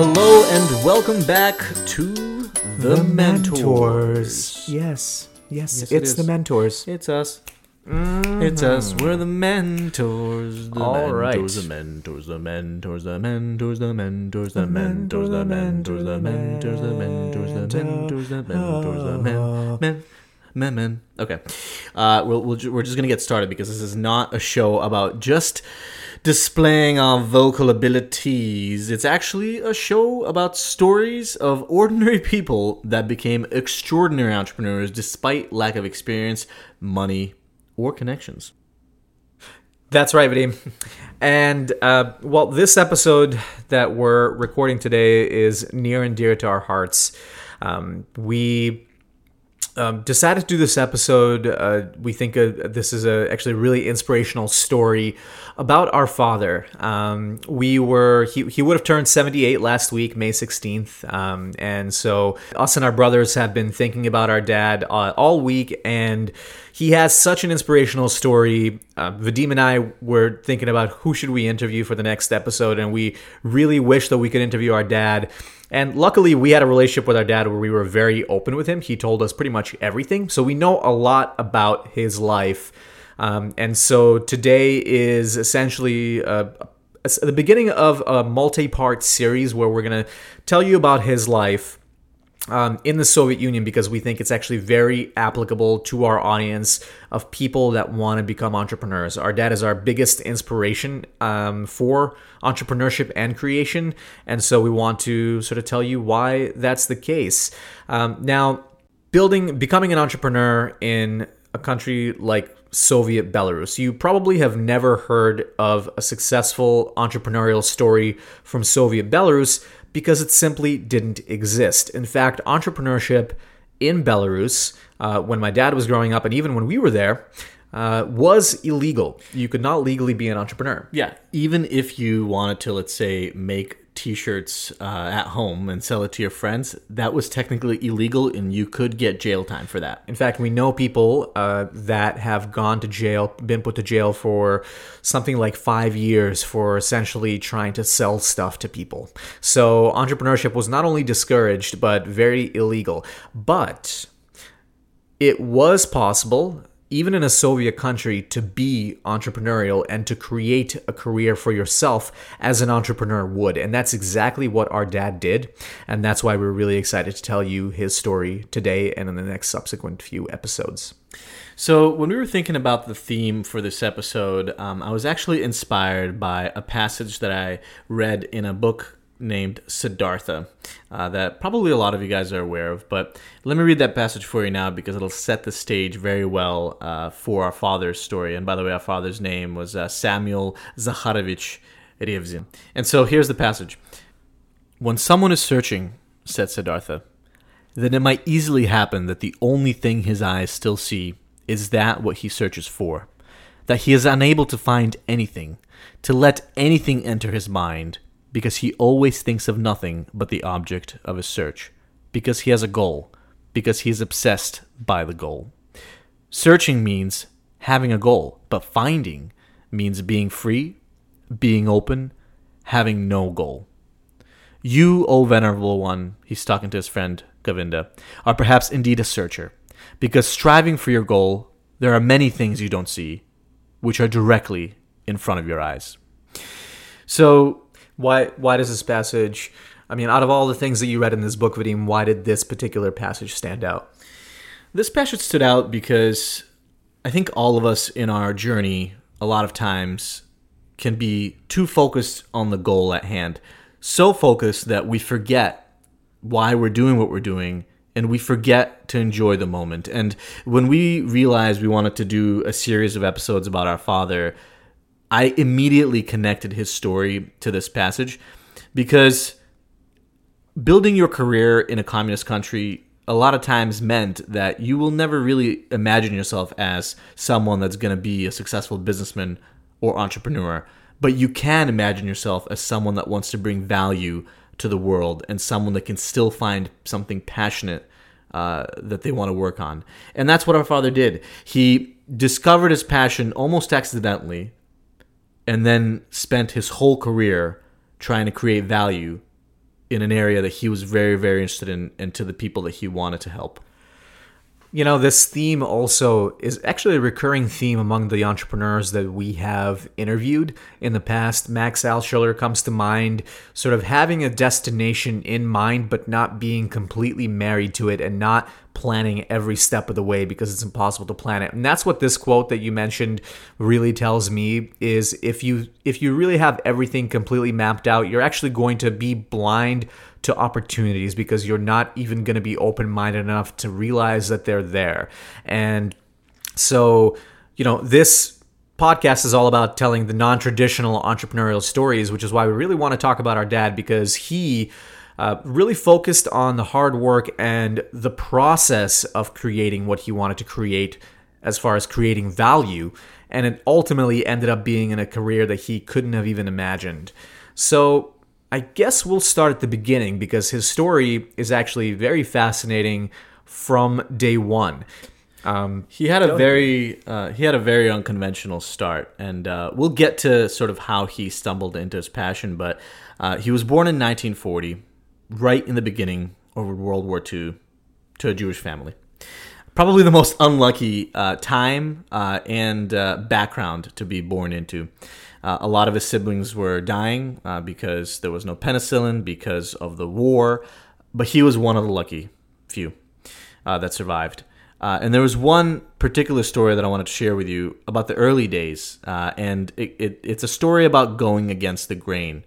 Hello and welcome back to the, Mentors. Yes, yes, Yes, it it's the mentors. It's us. It's us. We're the mentors. The All mentors, right. The mentors. The mentors. The mentors. The mentors. The mentors. The mentors. The mentors. The mentors. The mentors. The mentors. The men. Men. Men. Men. Okay. Uh, we'll, we'll, ju- we're just gonna get started because this is not a show about just displaying our vocal abilities. It's actually a show about stories of ordinary people that became extraordinary entrepreneurs despite lack of experience, money, or connections. That's right, Vadim. And uh, well, this episode that we're recording today is near and dear to our hearts. Um, we um, decided to do this episode. Uh, we think uh, this is a actually a really inspirational story about our father. Um, we were he, he would have turned 78 last week, May 16th, um, and so us and our brothers have been thinking about our dad uh, all week, and he has such an inspirational story. Uh, Vadim and I were thinking about who should we interview for the next episode, and we really wish that we could interview our dad. And luckily, we had a relationship with our dad where we were very open with him. He told us pretty much everything. So we know a lot about his life. Um, and so today is essentially uh, the beginning of a multi part series where we're going to tell you about his life um, in the Soviet Union because we think it's actually very applicable to our audience of people that want to become entrepreneurs. Our dad is our biggest inspiration um, for entrepreneurship and creation, and so we want to sort of tell you why that's the case. Um, now, building, becoming an entrepreneur in a country like Soviet Belarus. You probably have never heard of a successful entrepreneurial story from Soviet Belarus because it simply didn't exist. In fact, entrepreneurship in Belarus, uh, when my dad was growing up and even when we were there, uh, was illegal. You could not legally be an entrepreneur. Yeah, even if you wanted to, let's say, make T-shirts uh, at home and sell it to your friends, that was technically illegal, and you could get jail time for that. In fact, we know people uh, that have gone to jail, been put to jail for something like five years for essentially trying to sell stuff to people. So entrepreneurship was not only discouraged, but very illegal. But it was possible, even in a Soviet country, to be entrepreneurial and to create a career for yourself as an entrepreneur would. And that's exactly what our dad did. And that's why we're really excited to tell you his story today and in the next subsequent few episodes. So, when we were thinking about the theme for this episode, um, I was actually inspired by a passage that I read in a book named Siddhartha uh, that probably a lot of you guys are aware of. But let me read that passage for you now because it'll set the stage very well uh, for our father's story. And by the way, our father's name was uh, Samuel Zakharovich Revzin. And so here's the passage When someone is searching, said Siddhartha, then it might easily happen that the only thing his eyes still see is that what he searches for, that he is unable to find anything, to let anything enter his mind, because he always thinks of nothing but the object of his search, because he has a goal, because he is obsessed by the goal. Searching means having a goal, but finding means being free, being open, having no goal. You, O venerable one, he's talking to his friend Govinda, are perhaps indeed a searcher, because striving for your goal, there are many things you don't see, which are directly in front of your eyes. So, Why, why does this passage, I mean, out of all the things that you read in this book, Vadim, why did this particular passage stand out? This passage stood out because I think all of us in our journey, a lot of times, can be too focused on the goal at hand. So focused that we forget why we're doing what we're doing and we forget to enjoy the moment. And when we realized we wanted to do a series of episodes about our father, I immediately connected his story to this passage because building your career in a communist country a lot of times meant that you will never really imagine yourself as someone that's going to be a successful businessman or entrepreneur, but you can imagine yourself as someone that wants to bring value to the world and someone that can still find something passionate uh, that they want to work on. And that's what our father did. He discovered his passion almost accidentally and then spent his whole career trying to create value in an area that he was very, very interested in and to the people that he wanted to help. You know, this theme also is actually a recurring theme among the entrepreneurs that we have interviewed in the past. Max Altschuler comes to mind, sort of having a destination in mind, but not being completely married to it and not planning every step of the way because it's impossible to plan it. And that's what this quote that you mentioned really tells me is if you if you really have everything completely mapped out, you're actually going to be blind to opportunities because you're not even going to be open-minded enough to realize that they're there. And so, you know, this podcast is all about telling the non-traditional entrepreneurial stories, which is why we really want to talk about our dad because he uh, really focused on the hard work and the process of creating what he wanted to create as far as creating value. And it ultimately ended up being in a career that he couldn't have even imagined. So I guess we'll start at the beginning because his story is actually very fascinating from day one. Um, he had a very uh, he had a very unconventional start, and uh, we'll get to sort of how he stumbled into his passion. But uh, he was born in 1940 right in the beginning of World War II to a Jewish family. Probably the most unlucky uh, time uh, and uh, background to be born into. Uh, a lot of his siblings were dying uh, because there was no penicillin, because of the war, but he was one of the lucky few uh, that survived. and there was one particular story that I wanted to share with you about the early days, and it, it, it's a story about going against the grain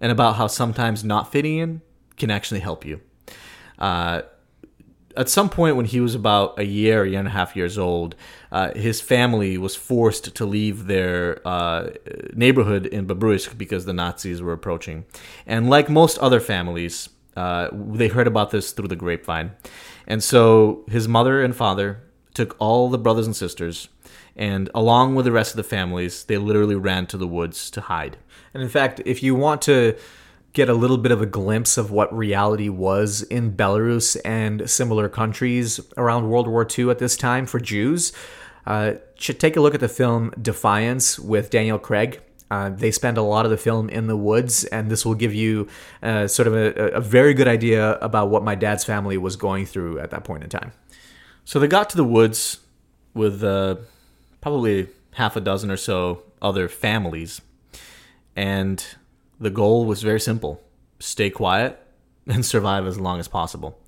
and about how sometimes not fitting in can actually help you. Uh, at some point when he was about a year, a year and a half years old, uh, his family was forced to leave their uh, neighborhood in Babruisk because the Nazis were approaching. And like most other families, uh, they heard about this through the grapevine. And so his mother and father took all the brothers and sisters, and along with the rest of the families, they literally ran to the woods to hide. And in fact, if you want to get a little bit of a glimpse of what reality was in Belarus and similar countries around World War II at this time for Jews, uh, should take a look at the film Defiance with Daniel Craig. Uh, they spend a lot of the film in the woods, and this will give you uh, sort of a, a very good idea about what my dad's family was going through at that point in time. So they got to the woods with uh, probably half a dozen or so other families, and the goal was very simple stay quiet and survive as long as possible.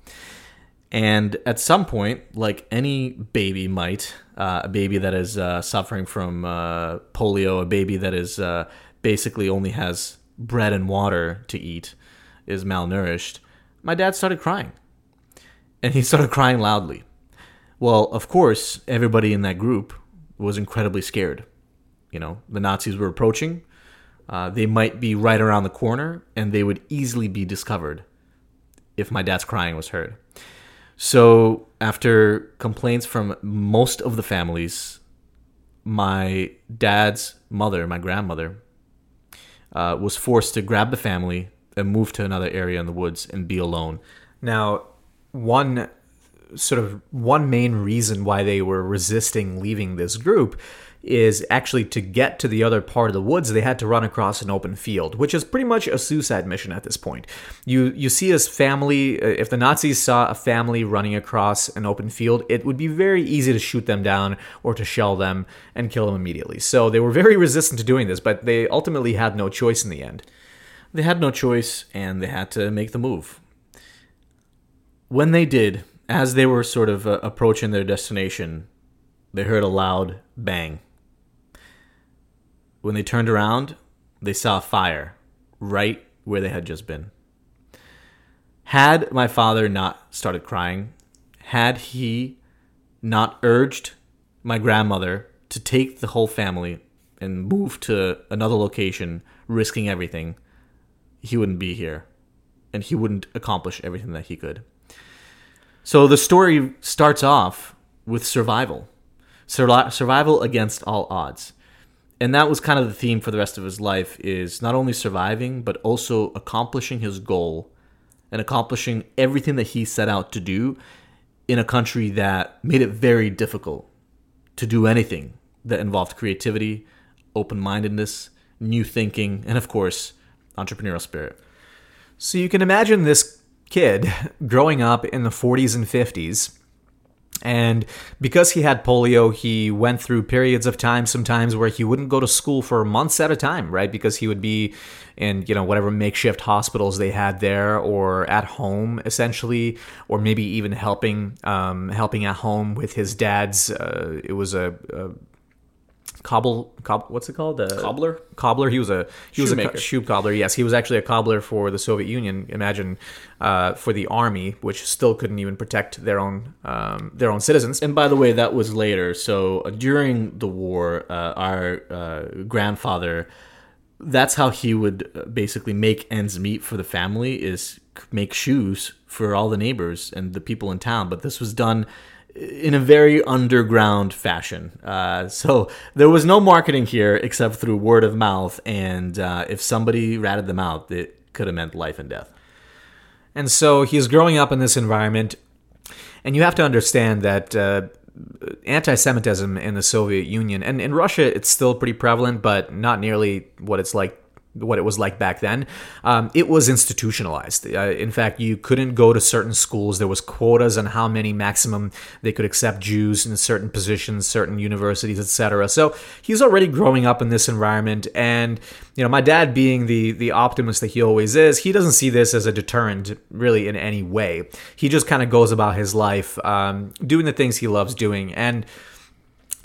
And at some point, like any baby might, uh, a baby that is uh, suffering from uh, polio, a baby that is uh, basically only has bread and water to eat, is malnourished, my dad started crying. And he started crying loudly. Well, of course, everybody in that group was incredibly scared. You know, the Nazis were approaching. Uh, they might be right around the corner and they would easily be discovered if my dad's crying was heard. So, after complaints from most of the families, my dad's mother, my grandmother, uh, was forced to grab the family and move to another area in the woods and be alone. Now, one sort of one main reason why they were resisting leaving this group is actually to get to the other part of the woods they had to run across an open field which is pretty much a suicide mission at this point. You you see this family uh, if the nazis saw a family running across an open field it would be very easy to shoot them down or to shell them and kill them immediately. So they were very resistant to doing this but they ultimately had no choice in the end. They had no choice and they had to make the move. When they did as they were sort of uh, approaching their destination they heard a loud bang when they turned around, they saw a fire right where they had just been. Had my father not started crying, had he not urged my grandmother to take the whole family and move to another location, risking everything, he wouldn't be here and he wouldn't accomplish everything that he could. So the story starts off with survival. survival against all odds and that was kind of the theme for the rest of his life is not only surviving but also accomplishing his goal and accomplishing everything that he set out to do in a country that made it very difficult to do anything that involved creativity, open-mindedness, new thinking, and of course, entrepreneurial spirit. So you can imagine this kid growing up in the 40s and 50s. And because he had polio, he went through periods of time sometimes where he wouldn't go to school for months at a time, right? Because he would be in, you know, whatever makeshift hospitals they had there or at home essentially, or maybe even helping um, helping at home with his dad's uh, it was a, a cobble, cob, what's it called? A Cobbler? Cobbler. He was a he was a Shoemaker. shoe cobbler. Yes, he was actually a cobbler for the Soviet Union. Imagine uh, for the army, which still couldn't even protect their own um, their own citizens. And by the way, that was later. So uh, during the war, uh, our uh, grandfather, that's how he would uh, basically make ends meet for the family is make shoes for all the neighbors and the people in town. But this was done in a very underground fashion. Uh, so there was no marketing here except through word of mouth. And uh, if somebody ratted them out, it could have meant life and death. And so he's growing up in this environment, and you have to understand that uh, anti-Semitism in the Soviet Union and in Russia, it's still pretty prevalent, but not nearly what it's like. What it was like back then, um, it was institutionalized. Uh, in fact, you couldn't go to certain schools. There was quotas on how many maximum they could accept Jews in certain positions, certain universities, etc. So he's already growing up in this environment, and you know, my dad being the the optimist that he always is, he doesn't see this as a deterrent really in any way. He just kind of goes about his life um, doing the things he loves doing, and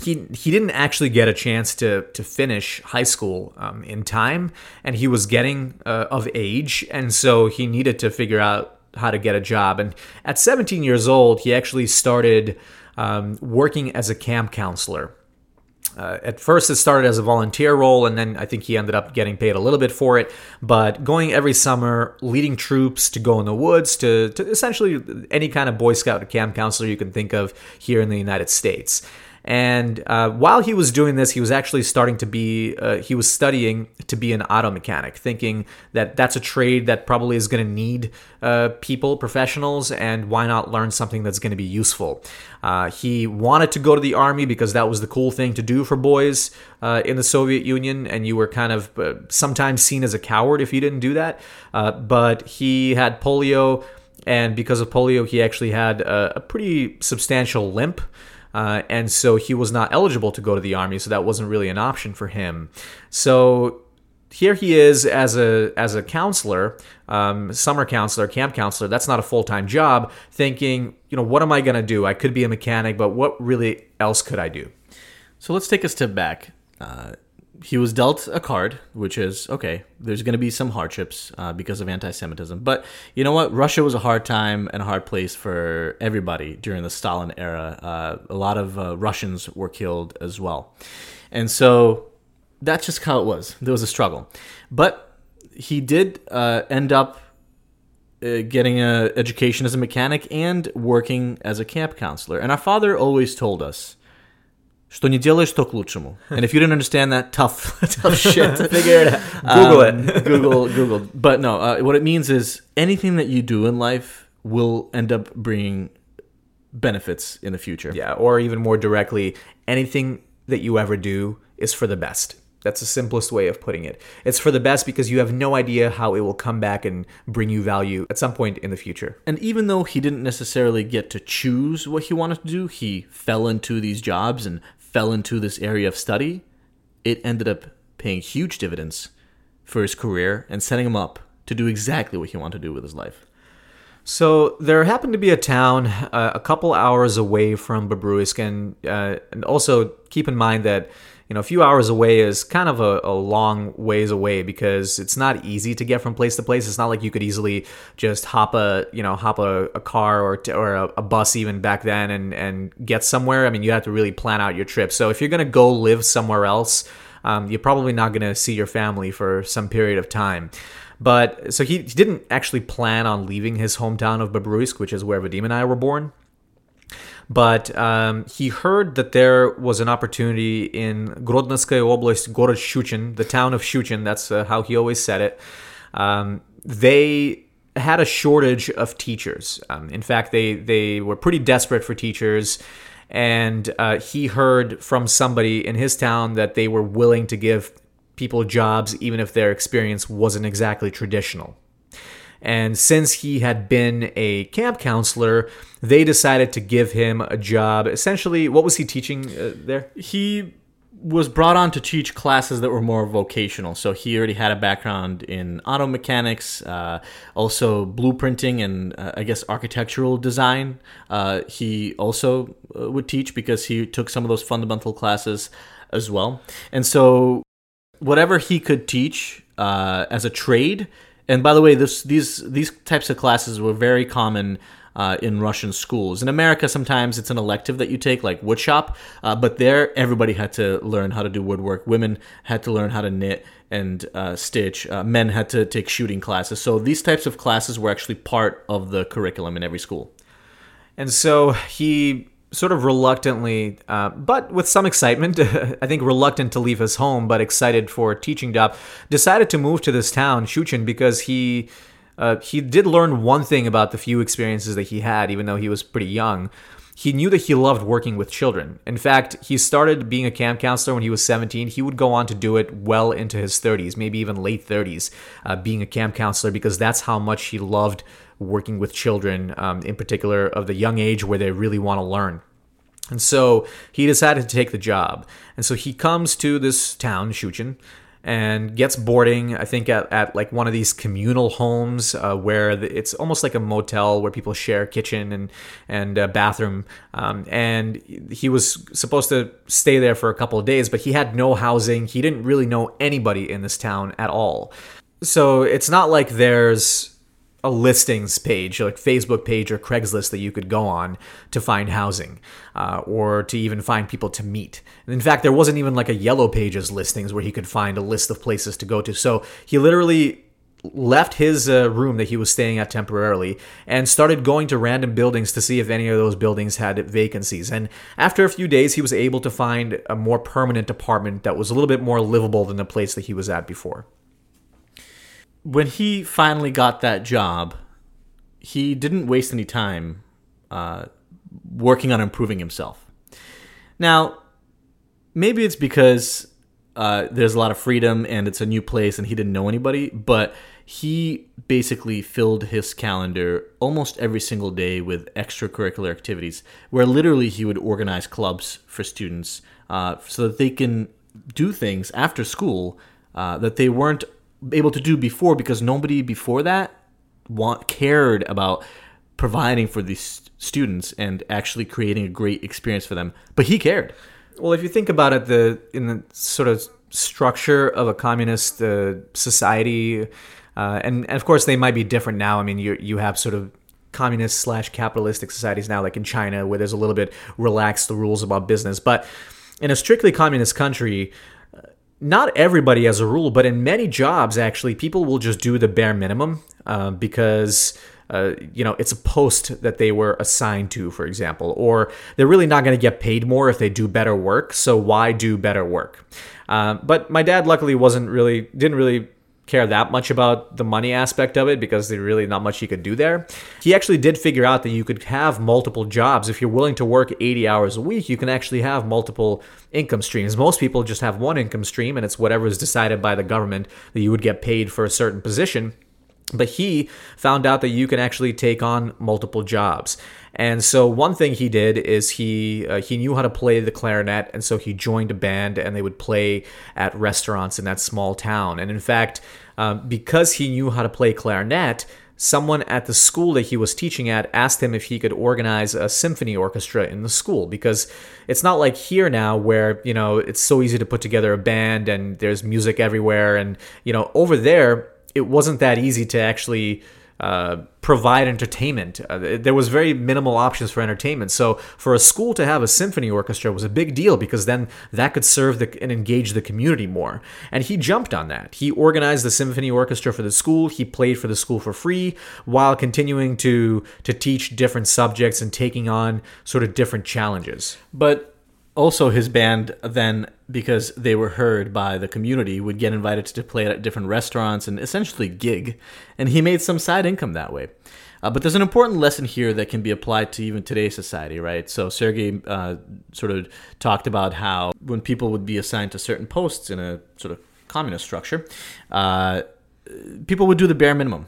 he he didn't actually get a chance to to finish high school um, in time, and he was getting uh, of age, and so he needed to figure out how to get a job. And at 17 years old, he actually started um, working as a camp counselor. Uh, at first, it started as a volunteer role, and then I think he ended up getting paid a little bit for it. But going every summer, leading troops to go in the woods, to, to essentially any kind of Boy Scout camp counselor you can think of here in the United States. And uh, while he was doing this, he was actually starting to be, uh, he was studying to be an auto mechanic, thinking that that's a trade that probably is going to need uh, people, professionals, and why not learn something that's going to be useful? Uh, he wanted to go to the army because that was the cool thing to do for boys uh, in the Soviet Union, and you were kind of uh, sometimes seen as a coward if you didn't do that. But he had polio, and because of polio, he actually had a, a pretty substantial limp. Uh, and so he was not eligible to go to the army, so that wasn't really an option for him. So here he is as a as a counselor, um, summer counselor, camp counselor. That's not a full time job. Thinking, you know, what am I going to do? I could be a mechanic, but what really else could I do? So let's take a step back. Uh, he was dealt a card, which is okay. There's going to be some hardships uh, because of anti-Semitism, but you know what? Russia was a hard time and a hard place for everybody during the Stalin era. Uh, a lot of uh, Russians were killed as well, and so that's just how it was. There was a struggle, but he did uh, end up uh, getting an education as a mechanic and working as a camp counselor. And our father always told us что не делаешь, то к лучшему. And if you didn't understand that, tough, tough shit to figure it out. Google Um, Google, Google. But no, uh, what it means is anything that you do in life will end up bringing benefits in the future. Yeah, or even more directly, anything that you ever do is for the best. That's the simplest way of putting it. It's for the best because you have no idea how it will come back and bring you value at some point in the future. And even though he didn't necessarily get to choose what he wanted to do, he fell into these jobs and fell into this area of study. It ended up paying huge dividends for his career and setting him up to do exactly what he wanted to do with his life. So there happened to be a town uh, a couple hours away from Babruisk, and uh, and also keep in mind that you know a few hours away is kind of a, a long ways away because it's not easy to get from place to place. It's not like you could easily just hop a you know hop a, a car or t- or a, a bus even back then and and get somewhere. I mean you have to really plan out your trip. So if you're gonna go live somewhere else, um, you're probably not gonna see your family for some period of time. But so he, he didn't actually plan on leaving his hometown of Babruisk, which is where Vadim and I were born. But um, he heard that there was an opportunity in Grodnskaya Oblast, Gorod Shuchin, the town of Shuchin. That's uh, how he always said it. Um, they had a shortage of teachers. Um, in fact, they they were pretty desperate for teachers. And uh, he heard from somebody in his town that they were willing to give people jobs even if their experience wasn't exactly traditional. And since he had been a camp counselor, they decided to give him a job. Essentially, what was he teaching uh, there? He was brought on to teach classes that were more vocational. So he already had a background in auto mechanics, uh, also blueprinting and uh, I guess architectural design. Uh, he also uh, would teach because he took some of those fundamental classes as well. And so whatever he could teach uh, as a trade. And by the way, this, these these types of classes were very common uh, in Russian schools. In America, sometimes it's an elective that you take, like woodshop, uh, but there everybody had to learn how to do woodwork. Women had to learn how to knit and uh, stitch. Uh, men had to take shooting classes. So these types of classes were actually part of the curriculum in every school. And so he sort of reluctantly, uh, but with some excitement, I think reluctant to leave his home, but excited for a teaching job, decided to move to this town, Shuchin, because he uh, he did learn one thing about the few experiences that he had, even though he was pretty young. He knew that he loved working with children. In fact, he started being a camp counselor when he was 17. He would go on to do it well into his 30s, maybe even late 30s, uh, being a camp counselor, because that's how much he loved working with children, um, in particular of the young age where they really want to learn. And so he decided to take the job. And so he comes to this town, Shuchin, and gets boarding i think at, at like one of these communal homes uh, where the, it's almost like a motel where people share kitchen and and uh, bathroom um, and he was supposed to stay there for a couple of days but he had no housing he didn't really know anybody in this town at all so it's not like there's a listings page, like Facebook page or Craigslist that you could go on to find housing uh, or to even find people to meet. And in fact, there wasn't even like a yellow pages listings where he could find a list of places to go to. So he literally left his uh, room that he was staying at temporarily and started going to random buildings to see if any of those buildings had vacancies. And after a few days, he was able to find a more permanent apartment that was a little bit more livable than the place that he was at before when he finally got that job, he didn't waste any time uh, working on improving himself. Now, maybe it's because uh, there's a lot of freedom and it's a new place and he didn't know anybody, but he basically filled his calendar almost every single day with extracurricular activities where literally he would organize clubs for students uh, so that they can do things after school uh, that they weren't able to do before because nobody before that want cared about providing for these students and actually creating a great experience for them. But he cared. Well, if you think about it, the in the sort of structure of a communist uh, society, uh, and, and of course they might be different now. I mean, you you have sort of communist slash capitalistic societies now, like in China, where there's a little bit relaxed the rules about business. But in a strictly communist country, not everybody as a rule, but in many jobs, actually, people will just do the bare minimum uh, because. Uh, you know, it's a post that they were assigned to, for example, or they're really not going to get paid more if they do better work. So why do better work? Uh, but my dad, luckily, wasn't really didn't really care that much about the money aspect of it because there's really not much he could do there. He actually did figure out that you could have multiple jobs. If you're willing to work 80 hours a week, you can actually have multiple income streams. Most people just have one income stream, and it's whatever is decided by the government that you would get paid for a certain position. But he found out that you can actually take on multiple jobs. And so one thing he did is he uh, he knew how to play the clarinet, and so he joined a band, and they would play at restaurants in that small town. And in fact, um, because he knew how to play clarinet, someone at the school that he was teaching at asked him if he could organize a symphony orchestra in the school because it's not like here now where you know it's so easy to put together a band and there's music everywhere and you know over there it wasn't that easy to actually uh, provide entertainment. Uh, there was very minimal options for entertainment. So for a school to have a symphony orchestra was a big deal because then that could serve the, and engage the community more. And he jumped on that. He organized the symphony orchestra for the school. He played for the school for free while continuing to to teach different subjects and taking on sort of different challenges. But also his band then because they were heard by the community would get invited to play at different restaurants and essentially gig. And he made some side income that way. Uh, but there's an important lesson here that can be applied to even today's society right? So sergey uh, sort of talked about how when people would be assigned to certain posts in a sort of communist structure uh, people would do the bare minimum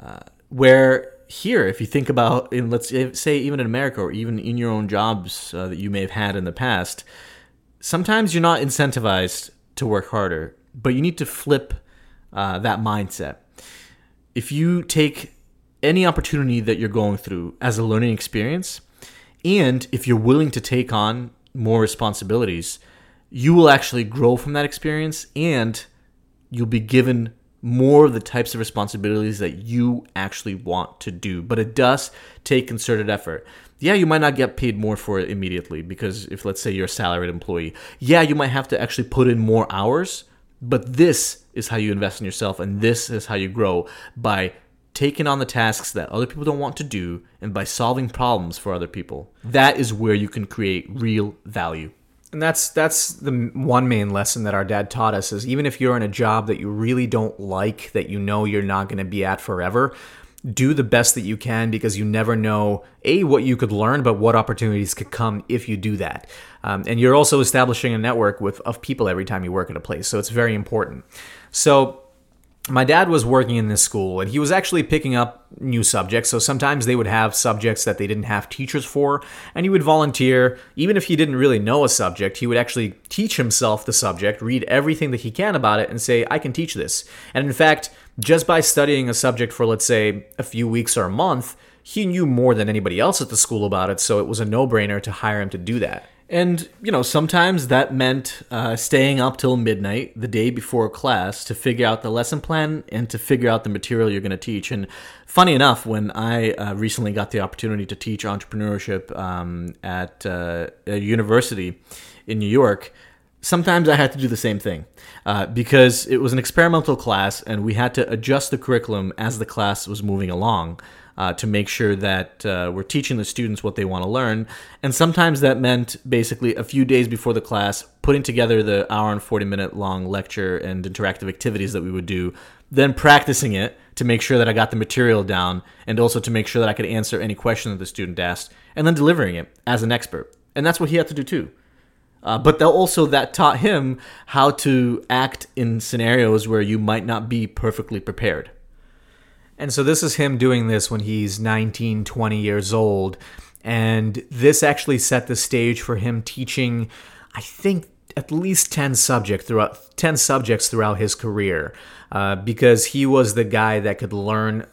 Uh, where here, if you think about, in let's say even in America or even in your own jobs uh, that you may have had in the past, sometimes you're not incentivized to work harder, but you need to flip uh, that mindset. If you take any opportunity that you're going through as a learning experience, and if you're willing to take on more responsibilities, you will actually grow from that experience and you'll be given more of the types of responsibilities that you actually want to do. But it does take concerted effort. Yeah, you might not get paid more for it immediately because if, let's say, you're a salaried employee, yeah, you might have to actually put in more hours. But this is how you invest in yourself, and this is how you grow by taking on the tasks that other people don't want to do and by solving problems for other people. That is where you can create real value. And that's that's the one main lesson that our dad taught us is even if you're in a job that you really don't like that you know you're not going to be at forever, do the best that you can because you never know a what you could learn but what opportunities could come if you do that. Um, and you're also establishing a network with of people every time you work at a place. So it's very important. So my dad was working in this school and he was actually picking up new subjects. So sometimes they would have subjects that they didn't have teachers for, and he would volunteer. Even if he didn't really know a subject, he would actually teach himself the subject, read everything that he can about it, and say, I can teach this. And in fact, just by studying a subject for, let's say, a few weeks or a month, he knew more than anybody else at the school about it, so it was a no brainer to hire him to do that. And, you know, sometimes that meant uh, staying up till midnight the day before class to figure out the lesson plan and to figure out the material you're going to teach. And funny enough, when I uh, recently got the opportunity to teach entrepreneurship um, at uh, a university in New York, sometimes I had to do the same thing uh, because it was an experimental class and we had to adjust the curriculum as the class was moving along uh, to make sure that uh, we're teaching the students what they want to learn. And sometimes that meant basically a few days before the class, putting together the hour and 40 minute long lecture and interactive activities that we would do, then practicing it to make sure that I got the material down and also to make sure that I could answer any question that the student asked, and then delivering it as an expert. And that's what he had to do too. Uh, but also that taught him how to act in scenarios where you might not be perfectly prepared. And so this is him doing this when he's 19, 20 years old. And this actually set the stage for him teaching, I think, at least 10 subject throughout 10 subjects throughout his career uh, because he was the guy that could learn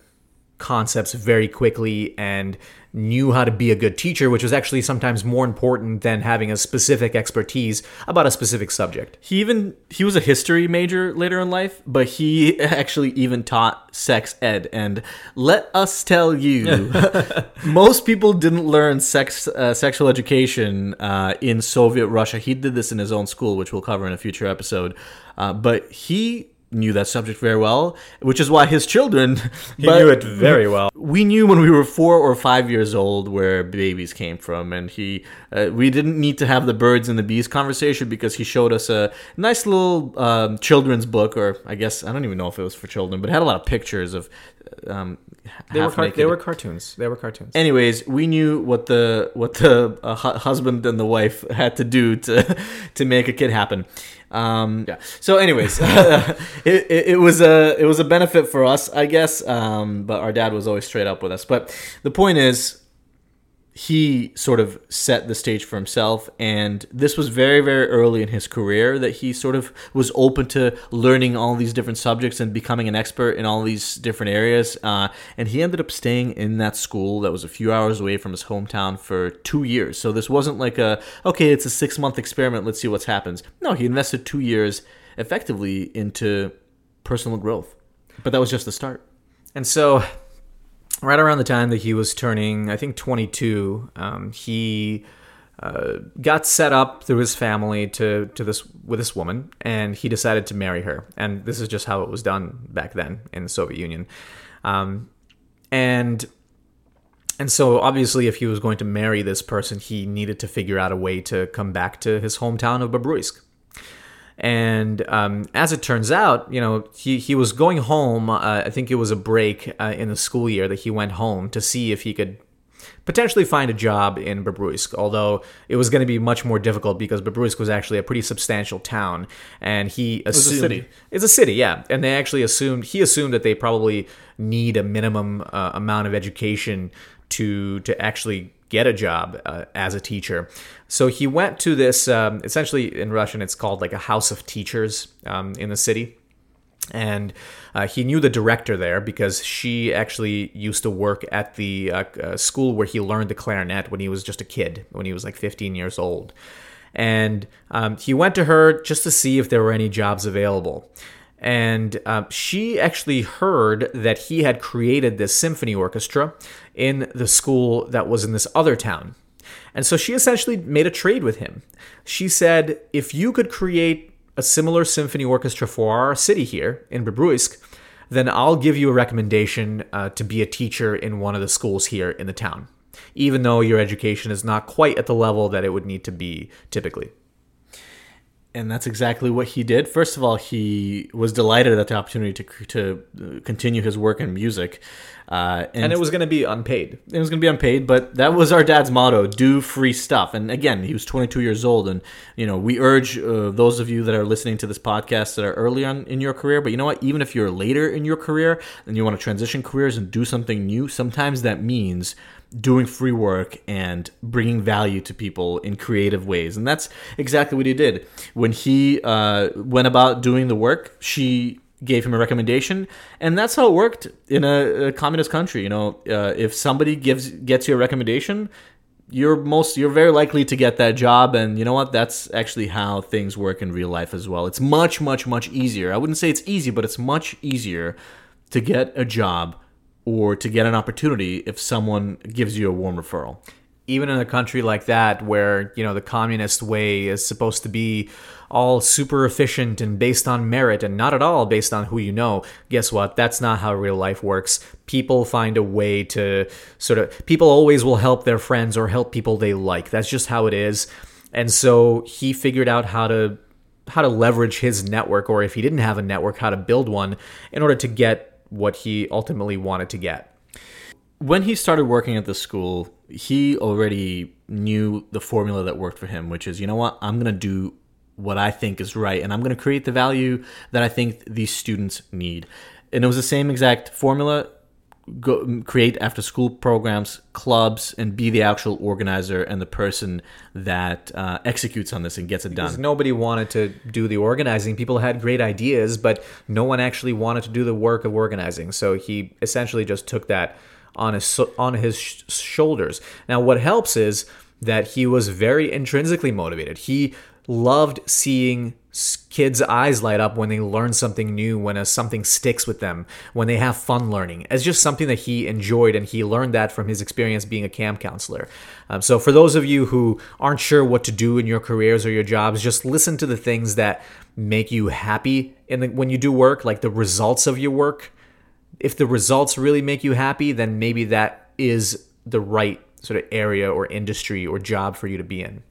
concepts very quickly and knew how to be a good teacher, which was actually sometimes more important than having a specific expertise about a specific subject. He even he was a history major later in life, but he actually even taught sex ed. And let us tell you, most people didn't learn sex uh, sexual education uh, in Soviet Russia. He did this in his own school, which we'll cover in a future episode. Uh, but he knew that subject very well, which is why his children he knew it very well. We knew when we were four or five years old where babies came from, and he uh, we didn't need to have the birds and the bees conversation because he showed us a nice little um, children's book, or I guess I don't even know if it was for children, but it had a lot of pictures of. Um, they were car- they were cartoons. They were cartoons. Anyways, we knew what the what the uh, husband and the wife had to do to to make a kid happen. Um, yeah. So, anyways, it, it, it, was a it was a benefit for us, I guess. Um, but our dad was always straight up with us. But the point is, he sort of set the stage for himself and this was very very early in his career that he sort of was open to learning all these different subjects and becoming an expert in all these different areas uh, and he ended up staying in that school that was a few hours away from his hometown for two years. So this wasn't like a okay it's a six month experiment let's see what happens. No he invested two years effectively into personal growth. But that was just the start. And so right around the time that he was turning, I think, 22, um, he uh, got set up through his family to to this with this woman, and he decided to marry her. And this is just how it was done back then in the Soviet Union. Um, and and so obviously, if he was going to marry this person, he needed to figure out a way to come back to his hometown of Bobruisk. And um, as it turns out, you know, he, he was going home. Uh, I think it was a break uh, in the school year that he went home to see if he could potentially find a job in Babruisk, although it was going to be much more difficult because Babruisk was actually a pretty substantial town, and he assumed a city. It's a city, yeah, and they actually assumed he assumed that they probably need a minimum uh, amount of education to to actually get a job uh, as a teacher. So he went to this. Um, essentially, in Russian, it's called like a house of teachers um, in the city and uh, he knew the director there because she actually used to work at the uh, uh, school where he learned the clarinet when he was just a kid, when he was like 15 years old. And um, he went to her just to see if there were any jobs available. And uh, she actually heard that he had created this symphony orchestra in the school that was in this other town. And so she essentially made a trade with him. She said, if you could create a similar symphony orchestra for our city here in Babruisk, then I'll give you a recommendation uh, to be a teacher in one of the schools here in the town, even though your education is not quite at the level that it would need to be typically. And that's exactly what he did. First of all, he was delighted at the opportunity to to continue his work in music, uh, and, and, it was going to be unpaid. It was going to be unpaid, but that was our dad's motto: do free stuff. And again, he was 22 years old, and you know we urge uh, those of you that are listening to this podcast that are early on in your career. But you know what? Even if you're later in your career and you want to transition careers and do something new, sometimes that means doing free work and bringing value to people in creative ways. And that's exactly what he did. When he uh, went about doing the work, she gave him a recommendation, and that's how it worked in a, a communist country. You know, uh, if somebody gives gets you a recommendation, you're most you're very likely to get that job and you know what that's actually how things work in real life as well it's much much much easier i wouldn't say it's easy but it's much easier to get a job or to get an opportunity if someone gives you a warm referral. Even in a country like that, where you know the communist way is supposed to be all super efficient and based on merit and not at all based on who you know, guess what? That's not how real life works. People find a way to sort of people always will help their friends or help people they like. That's just how it is. And so he figured out how to how to leverage his network or if he didn't have a network how to build one in order to get what he ultimately wanted to get. When he started working at the school, he already knew the formula that worked for him, which is, you know what, I'm going to do what I think is right, and I'm going to create the value that I think these students need. And it was the same exact formula go create after school programs, clubs, and be the actual organizer and the person that uh, executes on this and gets it because done. Nobody wanted to do the organizing. People had great ideas, but no one actually wanted to do the work of organizing. So he essentially just took that on his on his sh- shoulders. Now, what helps is that he was very intrinsically motivated. He loved seeing kids' eyes light up when they learn something new, when a, something sticks with them, when they have fun learning. It's just something that he enjoyed, and he learned that from his experience being a camp counselor. Um, so, for those of you who aren't sure what to do in your careers or your jobs, just listen to the things that make you happy in the, when you do work, like the results of your work. If the results really make you happy, then maybe that is the right sort of area or industry or job for you to be in.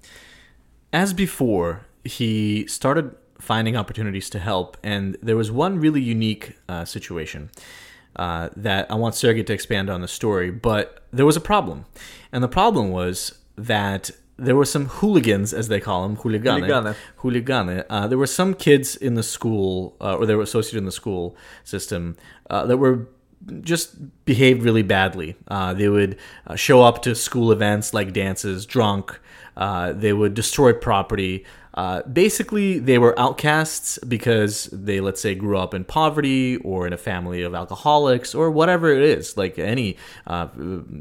As before, he started finding opportunities to help, and there was one really unique uh, situation. Uh, that I want Sergey to expand on the story, but there was a problem. And the problem was that there were some hooligans, as they call them, huligane. Huligane. Uh, there were some kids in the school, uh, or they were associated in the school system, uh, that were just behaved really badly. Uh, they would uh, show up to school events like dances drunk. Uh, they would destroy property. Uh, basically, they were outcasts because they, let's say, grew up in poverty or in a family of alcoholics or whatever it is. Like any uh,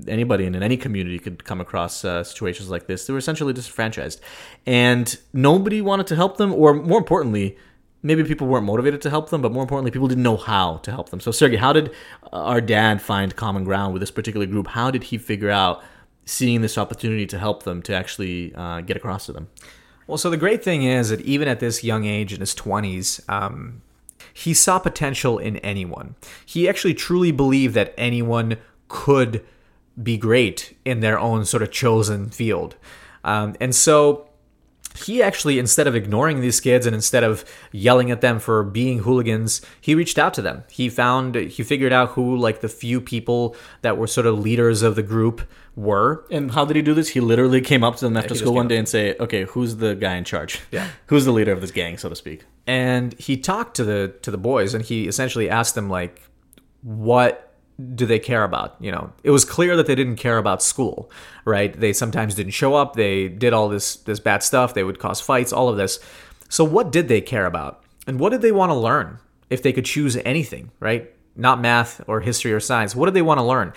anybody in any community could come across uh, situations like this. They were essentially disenfranchised, and nobody wanted to help them, or more importantly, maybe people weren't motivated to help them, but more importantly, people didn't know how to help them. So, Sergey, how did our dad find common ground with this particular group? How did he figure out? Seeing this opportunity to help them to actually uh, get across to them. Well, so the great thing is that even at this young age, in his 20s, um, he saw potential in anyone. He actually truly believed that anyone could be great in their own sort of chosen field. Um, and so he actually instead of ignoring these kids and instead of yelling at them for being hooligans he reached out to them he found he figured out who like the few people that were sort of leaders of the group were And how did he do this? He literally came up to them after just school one up day and say, "Okay, who's the guy in charge? Yeah. who's the leader of this gang, so to speak?" and he talked to the to the boys and he essentially asked them like what do they care about you know? It was clear that they didn't care about school right? They sometimes didn't show up. They did all this this bad stuff. They would cause fights all of this. So what did they care about? And what did they want to learn if they could choose anything right? Not math or history or science. What did they want to learn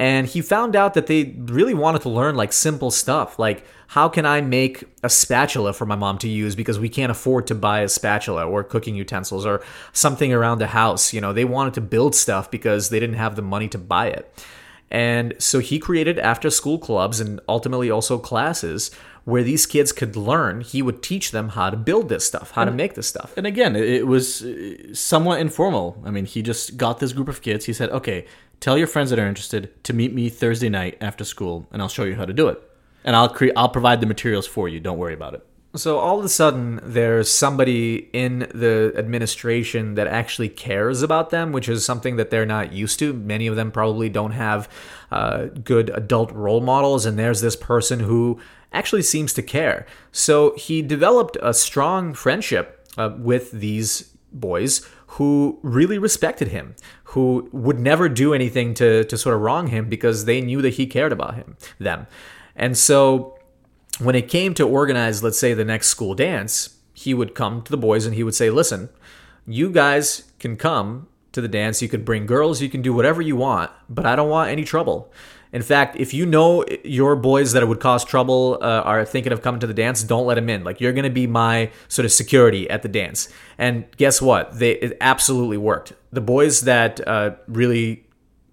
and he found out that they really wanted to learn like simple stuff like how can i make a spatula for my mom to use because we can't afford to buy a spatula or cooking utensils or something around the house you know they wanted to build stuff because they didn't have the money to buy it and so he created after school clubs and ultimately also classes where these kids could learn he would teach them how to build this stuff how to make this stuff And again, it it was uh, somewhat informal. I mean, he just got this group of kids. He said, "Okay, tell your friends that are interested to meet me Thursday night after school, and I'll show you how to do it. And I'll create, I'll provide the materials for you. Don't worry about it." So all of a sudden, there's somebody in the administration that actually cares about them, which is something that they're not used to. Many of them probably don't have uh, good adult role models, and there's this person who actually seems to care. So he developed a strong friendship uh, with these boys who really respected him, who would never do anything to, to sort of wrong him because they knew that he cared about him, them. And so when it came to organize, let's say, the next school dance, he would come to the boys and he would say, Listen, you guys can come to the dance. You can bring girls, you can do whatever you want, but I don't want any trouble. In fact, if you know your boys that would cause trouble uh, are thinking of coming to the dance, don't let them in. Like you're going to be my sort of security at the dance. And guess what? They it absolutely worked. The boys that uh, really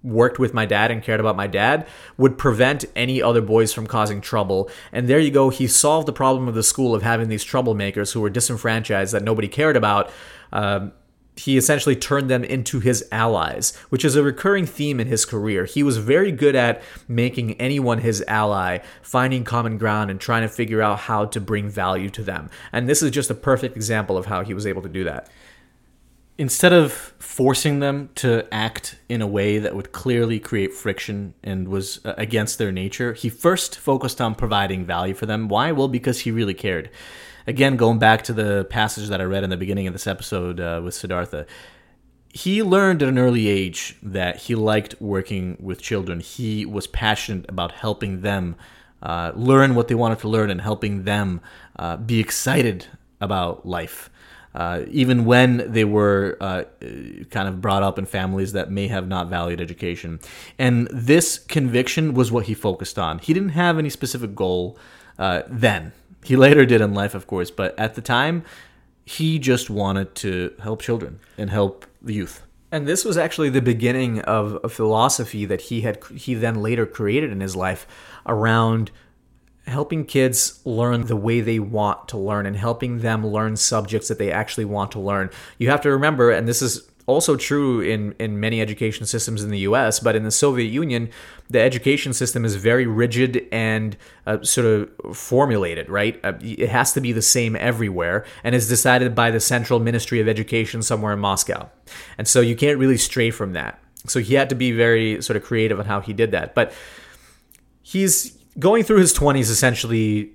worked with my dad and cared about my dad would prevent any other boys from causing trouble. And there you go. He solved the problem of the school of having these troublemakers who were disenfranchised that nobody cared about. Um, he essentially turned them into his allies, which is a recurring theme in his career. He was very good at making anyone his ally, finding common ground, and trying to figure out how to bring value to them. And this is just a perfect example of how he was able to do that. instead of forcing them to act in a way that would clearly create friction and was uh, against their nature, he first focused on providing value for them. Why? Well, because he really cared. Again, going back to the passage that I read in the beginning of this episode uh, with Siddhartha, he learned at an early age that he liked working with children. He was passionate about helping them uh, learn what they wanted to learn and helping them uh, be excited about life. Uh, even when they were uh, kind of brought up in families that may have not valued education. And this conviction was what he focused on. He didn't have any specific goal uh, then. He later did in life, of course, but at the time, he just wanted to help children and help the youth. And this was actually the beginning of a philosophy that he had he then later created in his life around helping kids learn the way they want to learn and helping them learn subjects that they actually want to learn. You have to remember and this is also true in, in many education systems in the US, but in the Soviet Union, the education system is very rigid and uh, sort of formulated, right? Uh, it has to be the same everywhere and is decided by the Central Ministry of Education somewhere in Moscow. And so you can't really stray from that. So he had to be very sort of creative on how he did that. But he's going through his 20s essentially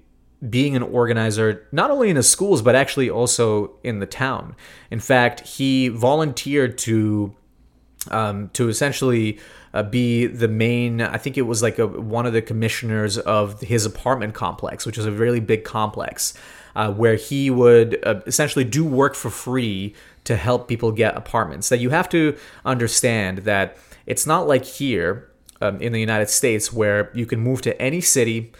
being an organizer not only in his schools but actually also in the town. In fact, he volunteered to um, to essentially uh, be the main. I think it was like a, one of the commissioners of his apartment complex, which is a really big complex, uh, where he would uh, essentially do work for free to help people get apartments. That you have to understand that it's not like here um, in the United States where you can move to any city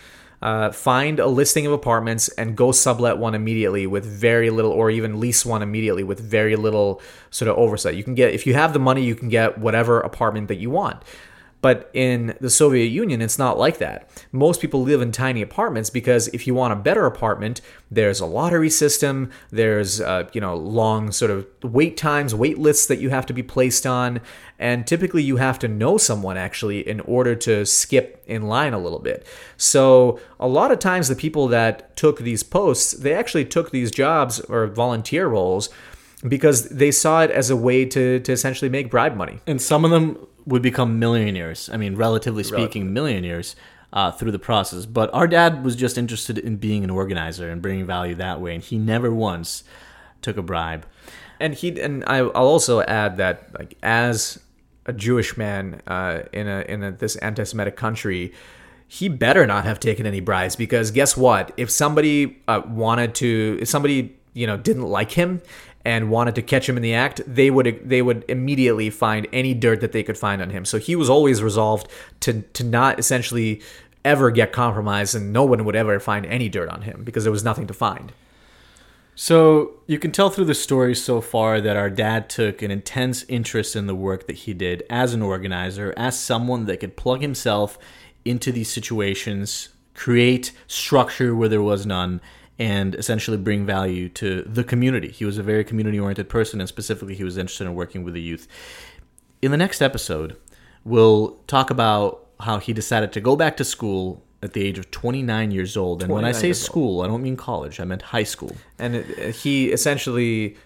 uh, find a listing of apartments and go sublet one immediately with very little, or even lease one immediately with very little sort of oversight. You can get, if you have the money, you can get whatever apartment that you want. But in the Soviet Union, it's not like that. Most people live in tiny apartments because if you want a better apartment, there's a lottery system, there's uh, you know long sort of wait times, wait lists that you have to be placed on, and typically you have to know someone actually in order to skip in line a little bit. So a lot of times the people that took these posts, they actually took these jobs or volunteer roles because they saw it as a way to, to essentially make bribe money. And some of them would become millionaires. I mean, relatively speaking, millionaires uh, through the process. But our dad was just interested in being an organizer and bringing value that way, and he never once took a bribe. And he and I, I'll also add that like as a Jewish man uh, in a in a, this anti-Semitic country. He better not have taken any bribes because guess what? If somebody uh, wanted to, if somebody you know didn't like him and wanted to catch him in the act, they would they would immediately find any dirt that they could find on him. So he was always resolved to to not essentially ever get compromised, and no one would ever find any dirt on him because there was nothing to find. So you can tell through the story so far that our dad took an intense interest in the work that he did as an organizer, as someone that could plug himself into these situations, create structure where there was none, and essentially bring value to the community. He was a very community oriented person, and specifically, he was interested in working with the youth. In the next episode, we'll talk about how he decided to go back to school at the age of 29 years old. And when I say years old. school, I don't mean college, I meant high school. and it, he essentially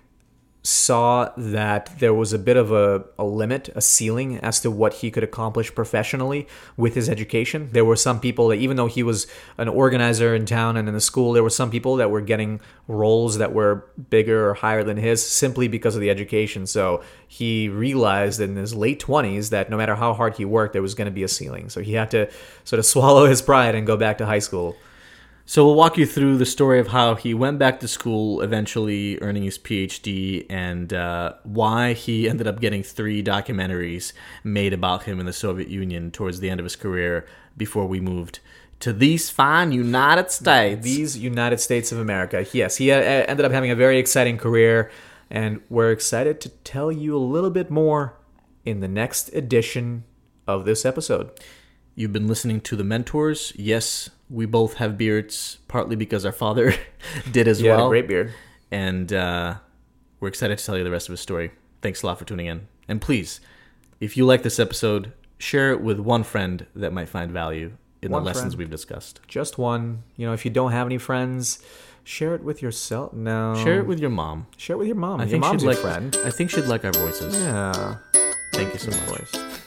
saw that there was a bit of a, a limit, a ceiling as to what he could accomplish professionally with his education. There were some people that, even though he was an organizer in town and in the school, there were some people that were getting roles that were bigger or higher than his simply because of the education. So he realized in his late 20s that no matter how hard he worked, there was going to be a ceiling. So he had to sort of swallow his pride and go back to high school. So we'll walk you through the story of how he went back to school, eventually earning his PhD, and uh, why he ended up getting three documentaries made about him in the Soviet Union towards the end of his career before we moved to these fine United States. these United States of America. Yes, he uh, ended up having a very exciting career, and we're excited to tell you a little bit more in the next edition of this episode. You've been listening to The Mentors. Yes, we both have beards, partly because our father did as Yeah, well. great beard. And uh, we're excited to tell you the rest of his story. Thanks a lot for tuning in. And please, if you like this episode, share it with one friend that might find value in One the lessons friend. we've discussed. Just one. You know, if you don't have any friends, share it with yourself. No, Share it with your mom. share it with your mom. I your think mom's she'd like. friend. I think she'd like our voices. Yeah, Thank you so much. course.